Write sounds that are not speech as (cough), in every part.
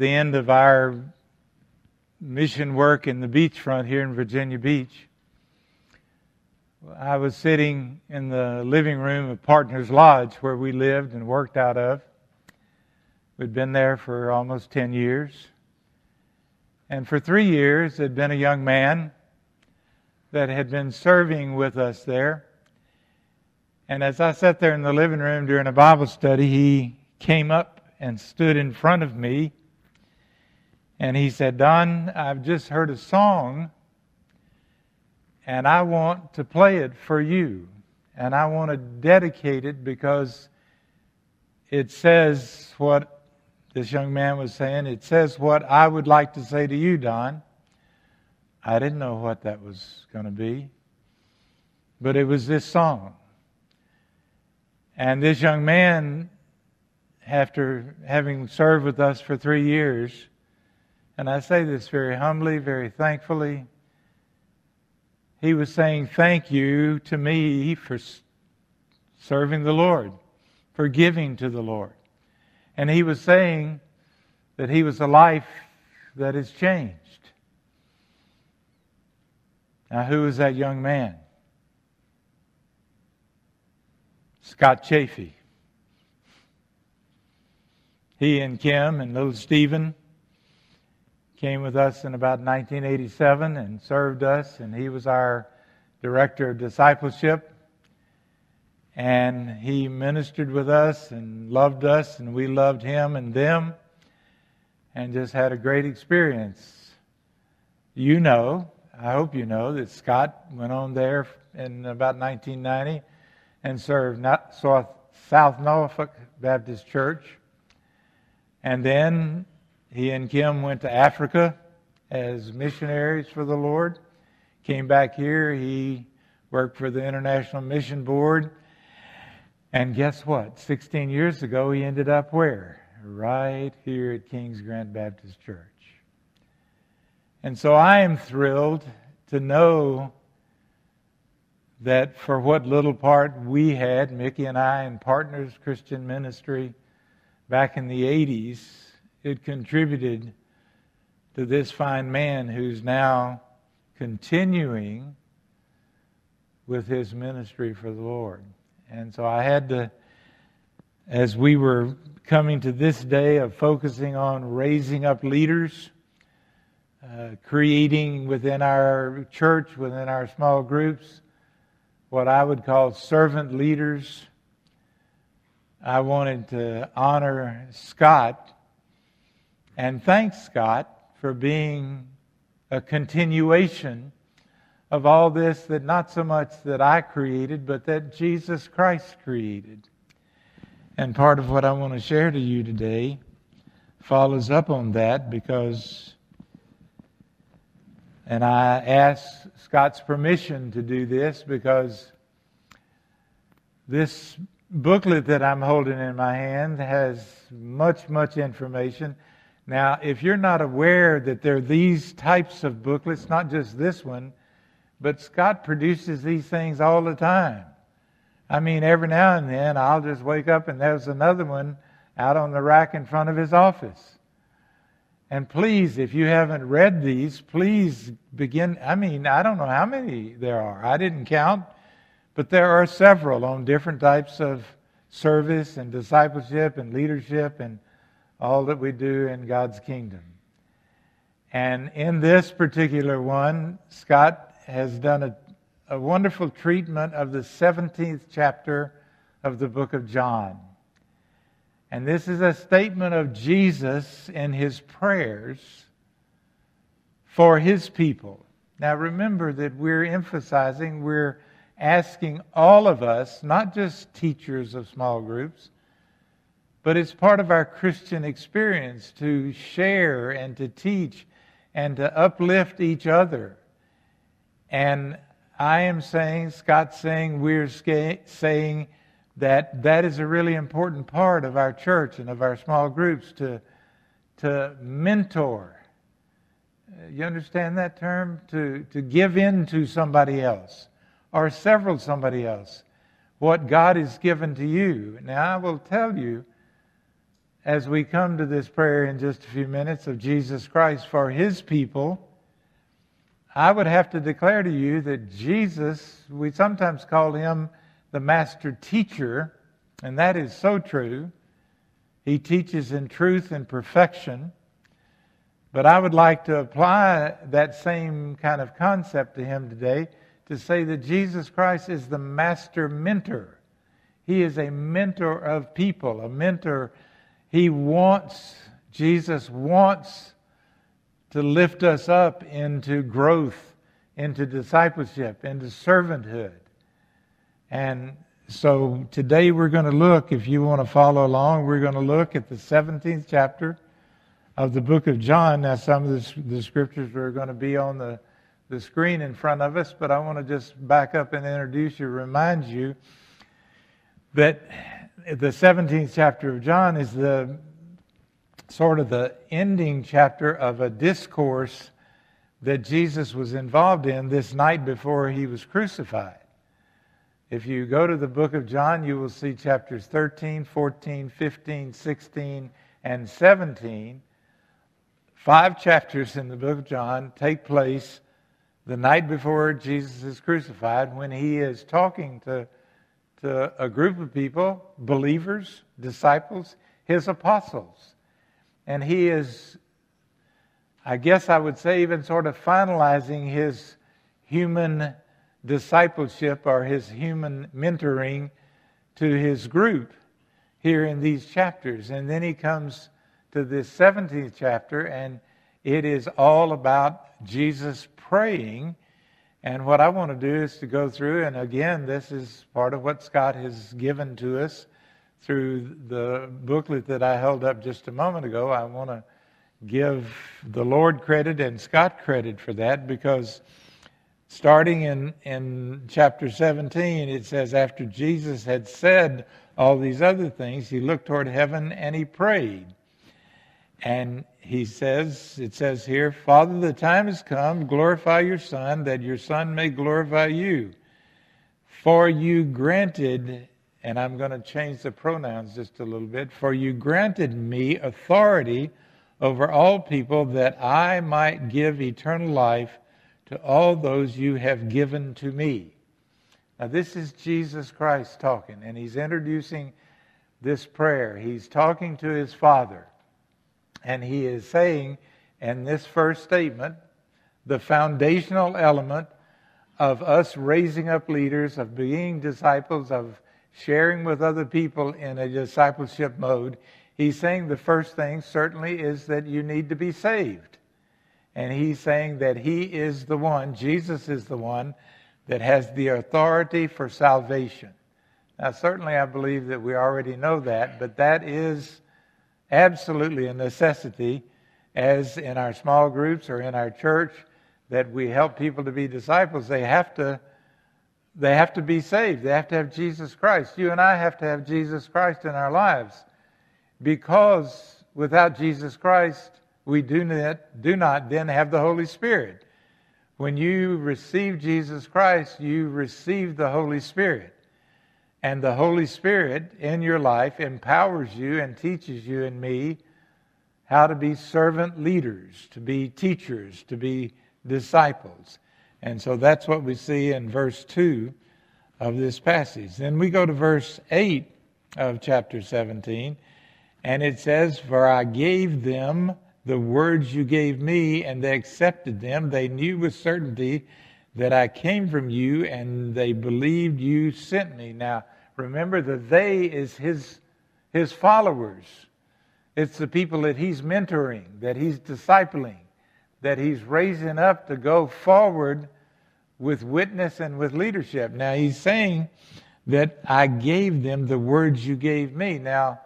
the end of our mission work in the beachfront here in Virginia Beach, I was sitting in the living room of Partners Lodge where we lived and worked out of. We'd been there for almost 10 years. And for three years, there'd been a young man that had been serving with us there. And as I sat there in the living room during a Bible study, he came up and stood in front of me. And he said, Don, I've just heard a song, and I want to play it for you. And I want to dedicate it because it says what this young man was saying. It says what I would like to say to you, Don. I didn't know what that was going to be, but it was this song. And this young man, after having served with us for three years, and I say this very humbly, very thankfully, he was saying thank you to me for serving the Lord, for giving to the Lord. And he was saying that he was a life that has changed. Now, who is that young man? Scott Chafee. He and Kim and little Stephen came with us in about 1987 and served us, and he was our director of discipleship. And he ministered with us and loved us, and we loved him and them, and just had a great experience. You know, I hope you know that Scott went on there in about 1990 and served South Norfolk Baptist Church. And then he and Kim went to Africa as missionaries for the Lord. Came back here. He worked for the International Mission Board. And guess what? 16 years ago, he ended up where? Right here at King's Grant Baptist Church. And so I am thrilled to know that for what little part we had, Mickey and I, in Partners Christian Ministry back in the 80s, it contributed to this fine man who's now continuing with his ministry for the Lord. And so I had to, as we were coming to this day of focusing on raising up leaders, uh, creating within our church, within our small groups, what I would call servant leaders. I wanted to honor Scott and thanks, Scott for being a continuation of all this that not so much that I created, but that Jesus Christ created. And part of what I want to share to you today follows up on that because and I asked Scott's permission to do this because this booklet that I'm holding in my hand has much, much information. Now, if you're not aware that there are these types of booklets, not just this one, but Scott produces these things all the time. I mean, every now and then I'll just wake up and there's another one out on the rack in front of his office. And please, if you haven't read these, please begin. I mean, I don't know how many there are. I didn't count, but there are several on different types of service and discipleship and leadership and all that we do in God's kingdom. And in this particular one, Scott has done a, a wonderful treatment of the 17th chapter of the book of John. And this is a statement of Jesus in his prayers for his people. Now remember that we're emphasizing, we're asking all of us, not just teachers of small groups, but it's part of our Christian experience to share and to teach and to uplift each other. And I am saying, Scott's saying, we're saying, that that is a really important part of our church and of our small groups to, to mentor. Uh, you understand that term? To, to give in to somebody else or several somebody else what God has given to you. Now, I will tell you as we come to this prayer in just a few minutes of Jesus Christ for his people, I would have to declare to you that Jesus, we sometimes call him the master teacher, and that is so true. He teaches in truth and perfection. But I would like to apply that same kind of concept to him today to say that Jesus Christ is the master mentor. He is a mentor of people, a mentor. He wants, Jesus wants to lift us up into growth, into discipleship, into servanthood. And so today we're going to look, if you want to follow along, we're going to look at the 17th chapter of the book of John. Now, some of the, the scriptures are going to be on the, the screen in front of us, but I want to just back up and introduce you, remind you that the 17th chapter of John is the sort of the ending chapter of a discourse that Jesus was involved in this night before he was crucified. If you go to the book of John, you will see chapters 13, 14, 15, 16, and 17. Five chapters in the book of John take place the night before Jesus is crucified when he is talking to, to a group of people, believers, disciples, his apostles. And he is, I guess I would say, even sort of finalizing his human discipleship or his human mentoring to his group here in these chapters. And then he comes to this 17th chapter, and it is all about Jesus praying. And what I want to do is to go through, and again, this is part of what Scott has given to us through the booklet that I held up just a moment ago. I want to give the Lord credit and Scott credit for that because starting in, in chapter 17, it says, After Jesus had said all these other things, he looked toward heaven and he prayed. And he says, it says here, Father, the time has come, glorify your Son, that your Son may glorify you. For you granted, and I'm going to change the pronouns just a little bit, for you granted me authority over all people that I might give eternal life to all those you have given to me. Now, this is Jesus Christ talking, and he's introducing this prayer. He's talking to his Father, and he is saying in this first statement the foundational element of us raising up leaders, of being disciples, of sharing with other people in a discipleship mode. He's saying the first thing certainly is that you need to be saved. And he's saying that he is the one, Jesus is the one, that has the authority for salvation. Now, certainly I believe that we already know that, but that is absolutely a necessity, as in our small groups or in our church, that we help people to be disciples. They have to, they have to be saved. They have to have Jesus Christ. You and I have to have Jesus Christ in our lives. Because without Jesus Christ, we do not, do not then have the Holy Spirit. When you receive Jesus Christ, you receive the Holy Spirit. And the Holy Spirit in your life empowers you and teaches you and me how to be servant leaders, to be teachers, to be disciples. And so that's what we see in verse 2 of this passage. Then we go to verse 8 of chapter 17, and it says, For I gave them the words you gave me, and they accepted them. They knew with certainty that I came from you, and they believed you sent me. Now, remember, the they is his, his followers. It's the people that he's mentoring, that he's discipling, that he's raising up to go forward with witness and with leadership. Now, he's saying that I gave them the words you gave me. Now,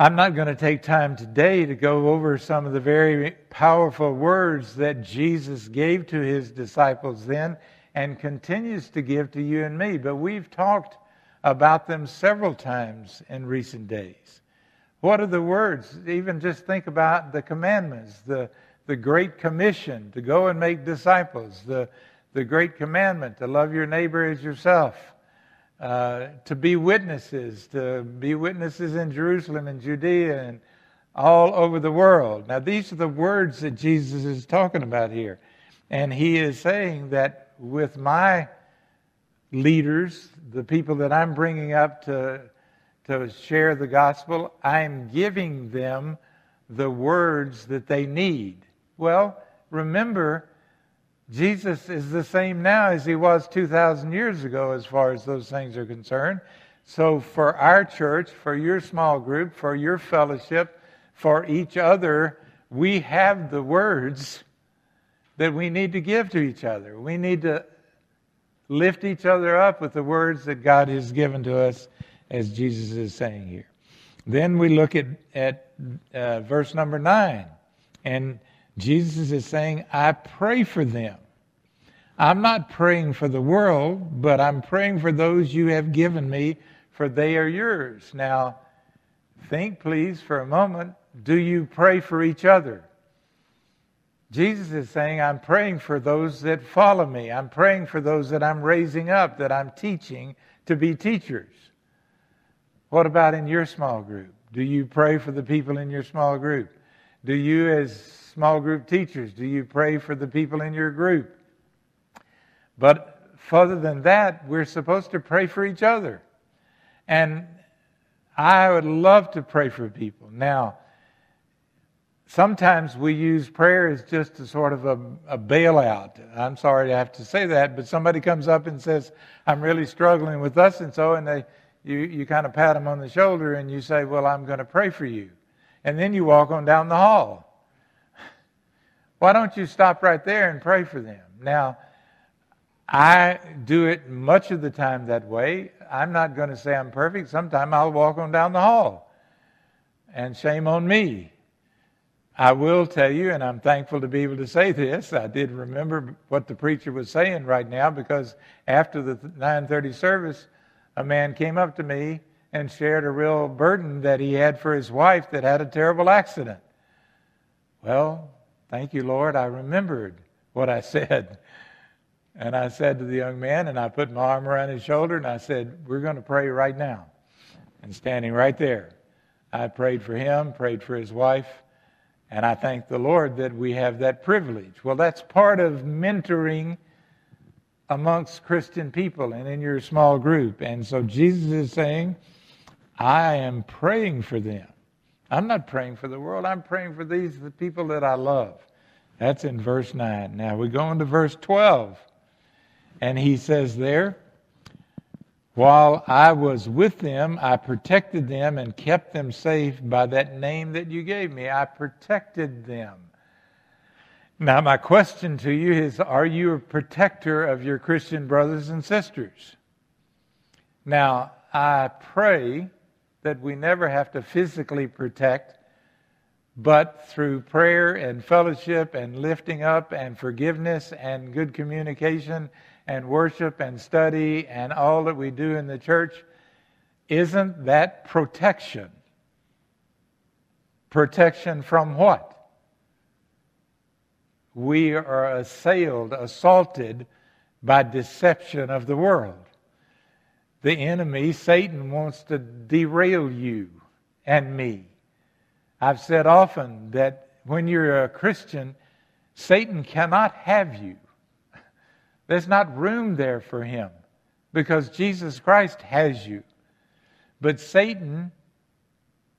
I'm not going to take time today to go over some of the very powerful words that Jesus gave to his disciples then and continues to give to you and me, but we've talked about them several times in recent days. What are the words? Even just think about the commandments, the, the Great Commission to go and make disciples, the, the Great Commandment to love your neighbor as yourself, uh, to be witnesses, to be witnesses in Jerusalem and Judea and all over the world. Now, these are the words that Jesus is talking about here. And he is saying that with my leaders, the people that I'm bringing up to, to share the gospel, I'm giving them the words that they need. Well, remember, Jesus is the same now as he was 2,000 years ago as far as those things are concerned. So, for our church, for your small group, for your fellowship, for each other, we have the words that we need to give to each other. We need to lift each other up with the words that God has given to us, as Jesus is saying here. Then we look at, at uh, verse number 9, and Jesus is saying, I pray for them. I'm not praying for the world, but I'm praying for those you have given me, for they are yours. Now, think, please, for a moment do you pray for each other? Jesus is saying, I'm praying for those that follow me. I'm praying for those that I'm raising up, that I'm teaching to be teachers. What about in your small group? Do you pray for the people in your small group? Do you, as small group teachers, do you pray for the people in your group? But further than that, we're supposed to pray for each other. And I would love to pray for people. Now, sometimes we use prayer as just a sort of a, a, bailout. I'm sorry to have to say that, but somebody comes up and says, I'm really struggling with us and so, and they you, you kind of pat them on the shoulder and you say, Well, I'm going to pray for you. And then you walk on down the hall. Why don't you stop right there and pray for them? Now, I do it much of the time that way. I'm not going to say I'm perfect. Sometimes I'll walk on down the hall. And shame on me. I will tell you, and I'm thankful to be able to say this. I did remember what the preacher was saying right now because after the 9:30 service, a man came up to me and shared a real burden that he had for his wife that had a terrible accident. Well, thank you, Lord. I remembered what I said. And I said to the young man, and I put my arm around his shoulder, and I said, We're going to pray right now. And standing right there, I prayed for him, prayed for his wife, and I thank the Lord that we have that privilege. Well, that's part of mentoring amongst Christian people and in your small group. And so Jesus is saying, I am praying for them. I'm not praying for the world. I'm praying for these the people that I love. That's in verse 9. Now we go into verse 12. And he says there, while I was with them, I protected them and kept them safe by that name that you gave me. I protected them. Now, my question to you is Are you a protector of your Christian brothers and sisters? Now, I pray that we never have to physically protect, but through prayer and fellowship and lifting up and forgiveness and good communication and worship and study and all that we do in the church, isn't that protection? Protection from what? we are assailed, assaulted by deception of the world. The enemy, Satan, wants to derail you and me. I've said often that when you're a Christian, Satan cannot have you. (laughs) There's not room there for him because Jesus Christ has you. But Satan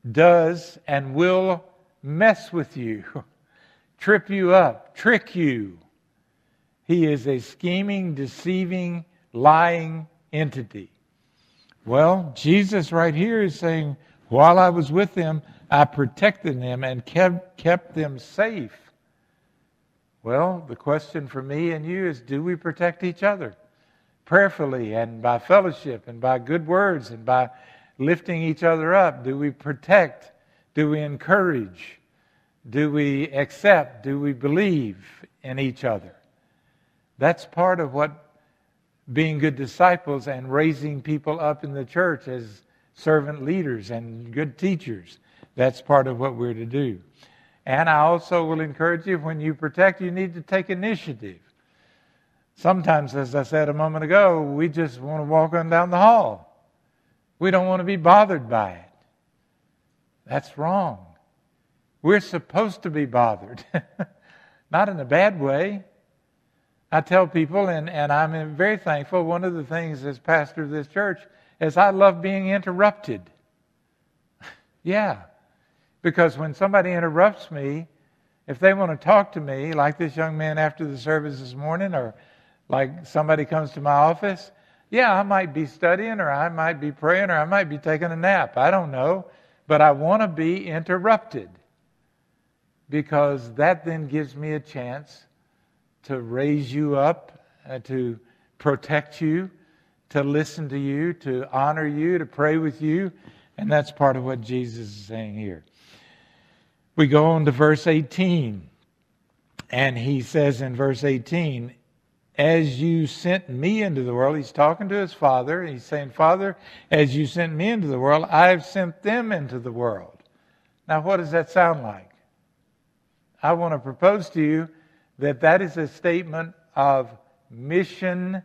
does and will mess with you. (laughs) trip you up, trick you. He is a scheming, deceiving, lying entity. Well, Jesus right here is saying, while I was with them, I protected them and kept, kept them safe. Well, the question for me and you is do we protect each other? Prayerfully and by fellowship and by good words and by lifting each other up. Do we protect? Do we encourage? Do we accept? Do we believe in each other? That's part of what being good disciples and raising people up in the church as servant leaders and good teachers. That's part of what we're to do. And I also will encourage you when you protect, you need to take initiative. Sometimes, as I said a moment ago, we just want to walk on down the hall. We don't want to be bothered by it. That's wrong. We're supposed to be bothered, (laughs) not in a bad way. I tell people, and, and I'm very thankful, one of the things as pastor of this church is I love being interrupted. (laughs) yeah, because when somebody interrupts me, if they want to talk to me, like this young man after the service this morning, or like somebody comes to my office, yeah, I might be studying, or I might be praying, or I might be taking a nap. I don't know. But I want to be interrupted because that then gives me a chance to raise you up, uh, to protect you, to listen to you, to honor you, to pray with you. And that's part of what Jesus is saying here. We go on to verse 18. And he says in verse 18, As you sent me into the world, he's talking to his father. He's saying, Father, as you sent me into the world, I've sent them into the world. Now, what does that sound like? I want to propose to you that that is a statement of mission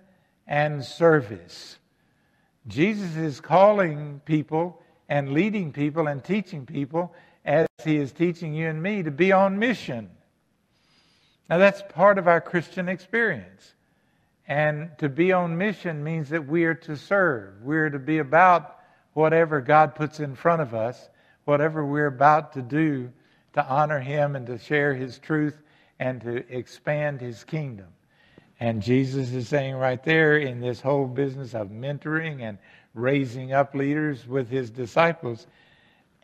and service. Jesus is calling people and leading people and teaching people as he is teaching you and me to be on mission. Now, that's part of our Christian experience. And to be on mission means that we are to serve. We're to be about whatever God puts in front of us, whatever we're about to do to honor Him and to share His truth and to expand His kingdom. And Jesus is saying right there in this whole business of mentoring and raising up leaders with His disciples,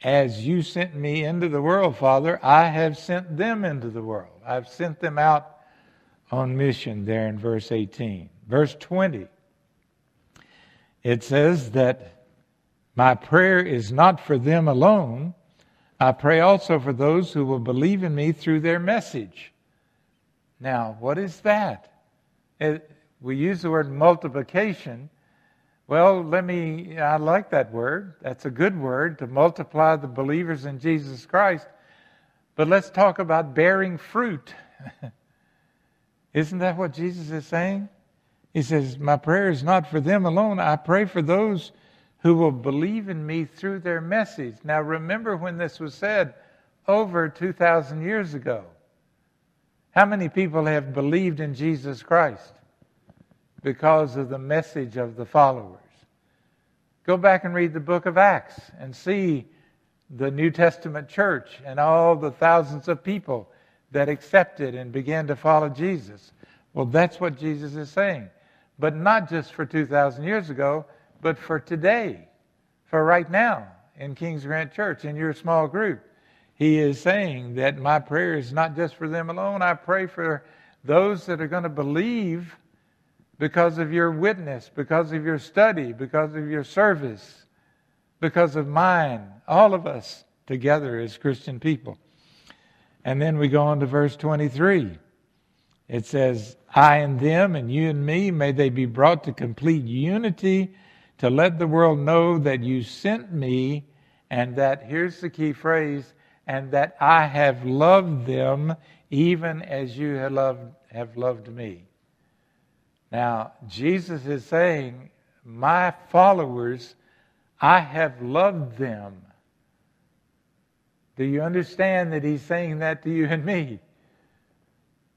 as you sent me into the world, Father, I have sent them into the world. I've sent them out on mission there in verse 18. Verse 20, it says that my prayer is not for them alone. I pray also for those who will believe in me through their message. Now, what is that? It, we use the word multiplication. Well, let me, I like that word. That's a good word to multiply the believers in Jesus Christ. But let's talk about bearing fruit. (laughs) Isn't that what Jesus is saying? He says, My prayer is not for them alone. I pray for those who will believe in me through their message. Now, remember when this was said over 2,000 years ago. How many people have believed in Jesus Christ because of the message of the followers? Go back and read the book of Acts and see the New Testament church and all the thousands of people that accepted and began to follow Jesus. Well, that's what Jesus is saying. But not just for 2,000 years ago, but for today, for right now in Kings Grant Church, in your small group. He is saying that my prayer is not just for them alone. I pray for those that are going to believe because of your witness, because of your study, because of your service, because of mine, all of us together as Christian people. And then we go on to verse 23. It says, I and them, and you and me, may they be brought to complete unity to let the world know that you sent me, and that, here's the key phrase, and that I have loved them even as you have loved, have loved me. Now, Jesus is saying, My followers, I have loved them do you understand that he's saying that to you and me?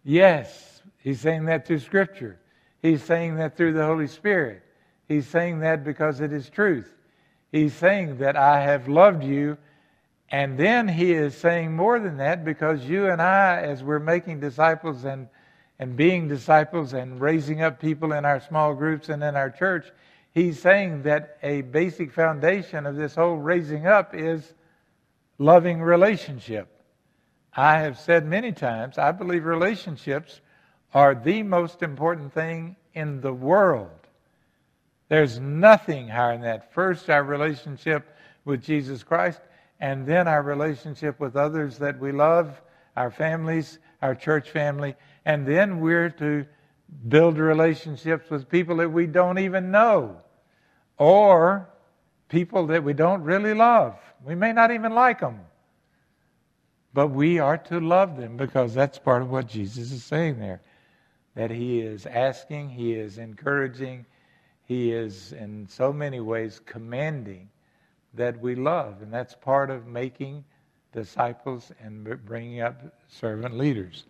Yes, he's saying that through Scripture. He's saying that through the Holy Spirit. He's saying that because it is truth. He's saying that I have loved you. And then he is saying more than that because you and I, as we're making disciples and, and being disciples and raising up people in our small groups and in our church, he's saying that a basic foundation of this whole raising up is loving relationship. I have said many times, I believe relationships are the most important thing in the world. There's nothing higher than that. First, our relationship with Jesus Christ, and then our relationship with others that we love, our families, our church family, and then we're to build relationships with people that we don't even know or people that we don't really love. We may not even like them. But we are to love them because that's part of what Jesus is saying there. that he is asking, he is encouraging, he is in so many ways commanding that we love. And that's part of making disciples and bringing up servant leaders.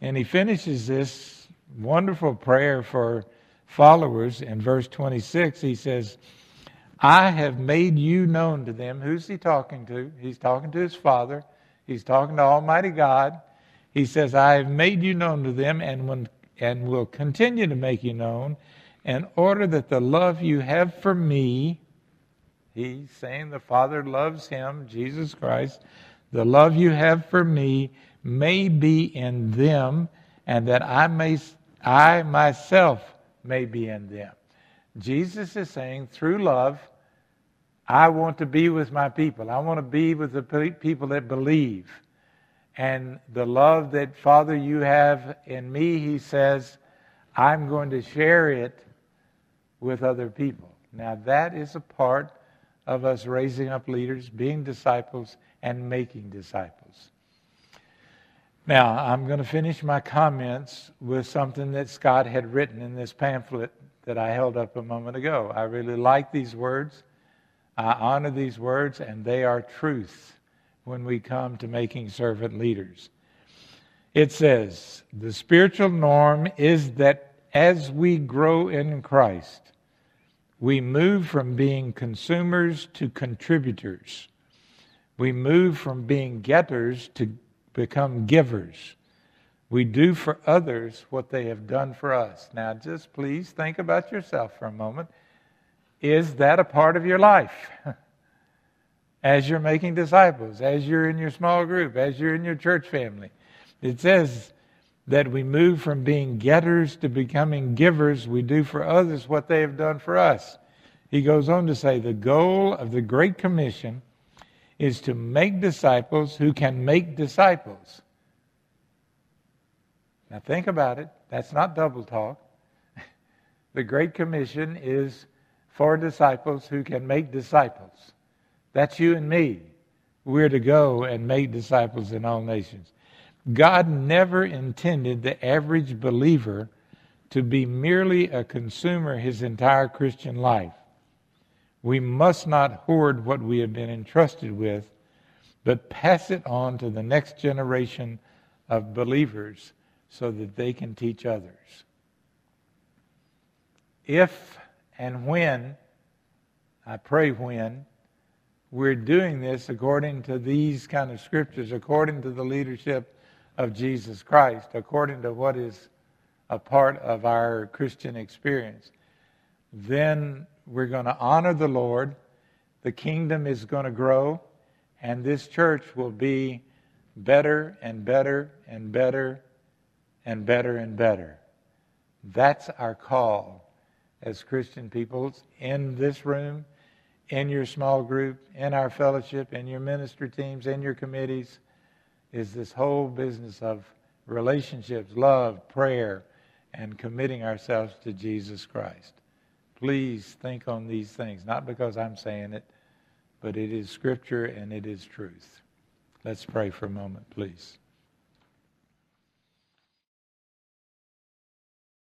And he finishes this wonderful prayer for followers in verse 26. He says, I have made you known to them. Who's he talking to? He's talking to his Father. He's talking to Almighty God. He says, I have made you known to them and, when, and will continue to make you known in order that the love you have for me, he's saying the Father loves him, Jesus Christ, the love you have for me may be in them, and that I may I myself may be in them. Jesus is saying, through love, I want to be with my people. I want to be with the people that believe. And the love that, Father, you have in me, he says, I'm going to share it with other people. Now, that is a part of us raising up leaders, being disciples, and making disciples. Now, I'm going to finish my comments with something that Scott had written in this pamphlet that I held up a moment ago. I really like these words. I honor these words, and they are truth when we come to making servant leaders. It says, The spiritual norm is that as we grow in Christ, we move from being consumers to contributors. We move from being getters to become givers. We do for others what they have done for us. Now, just please think about yourself for a moment. Is that a part of your life? (laughs) as you're making disciples, as you're in your small group, as you're in your church family. It says that we move from being getters to becoming givers. We do for others what they have done for us. He goes on to say the goal of the Great Commission is to make disciples who can make disciples. Now, think about it. That's not double talk. (laughs) the Great Commission is for disciples who can make disciples. That's you and me. We're to go and make disciples in all nations. God never intended the average believer to be merely a consumer his entire Christian life. We must not hoard what we have been entrusted with, but pass it on to the next generation of believers so that they can teach others. If and when, I pray when, we're doing this according to these kind of scriptures, according to the leadership of Jesus Christ, according to what is a part of our Christian experience, then we're going to honor the Lord. The kingdom is going to grow, and this church will be better and better and better and better and better. That's our call as Christian peoples in this room, in your small group, in our fellowship, in your ministry teams, in your committees, is this whole business of relationships, love, prayer, and committing ourselves to Jesus Christ. Please think on these things, not because I'm saying it, but it is Scripture and it is truth. Let's pray for a moment, please.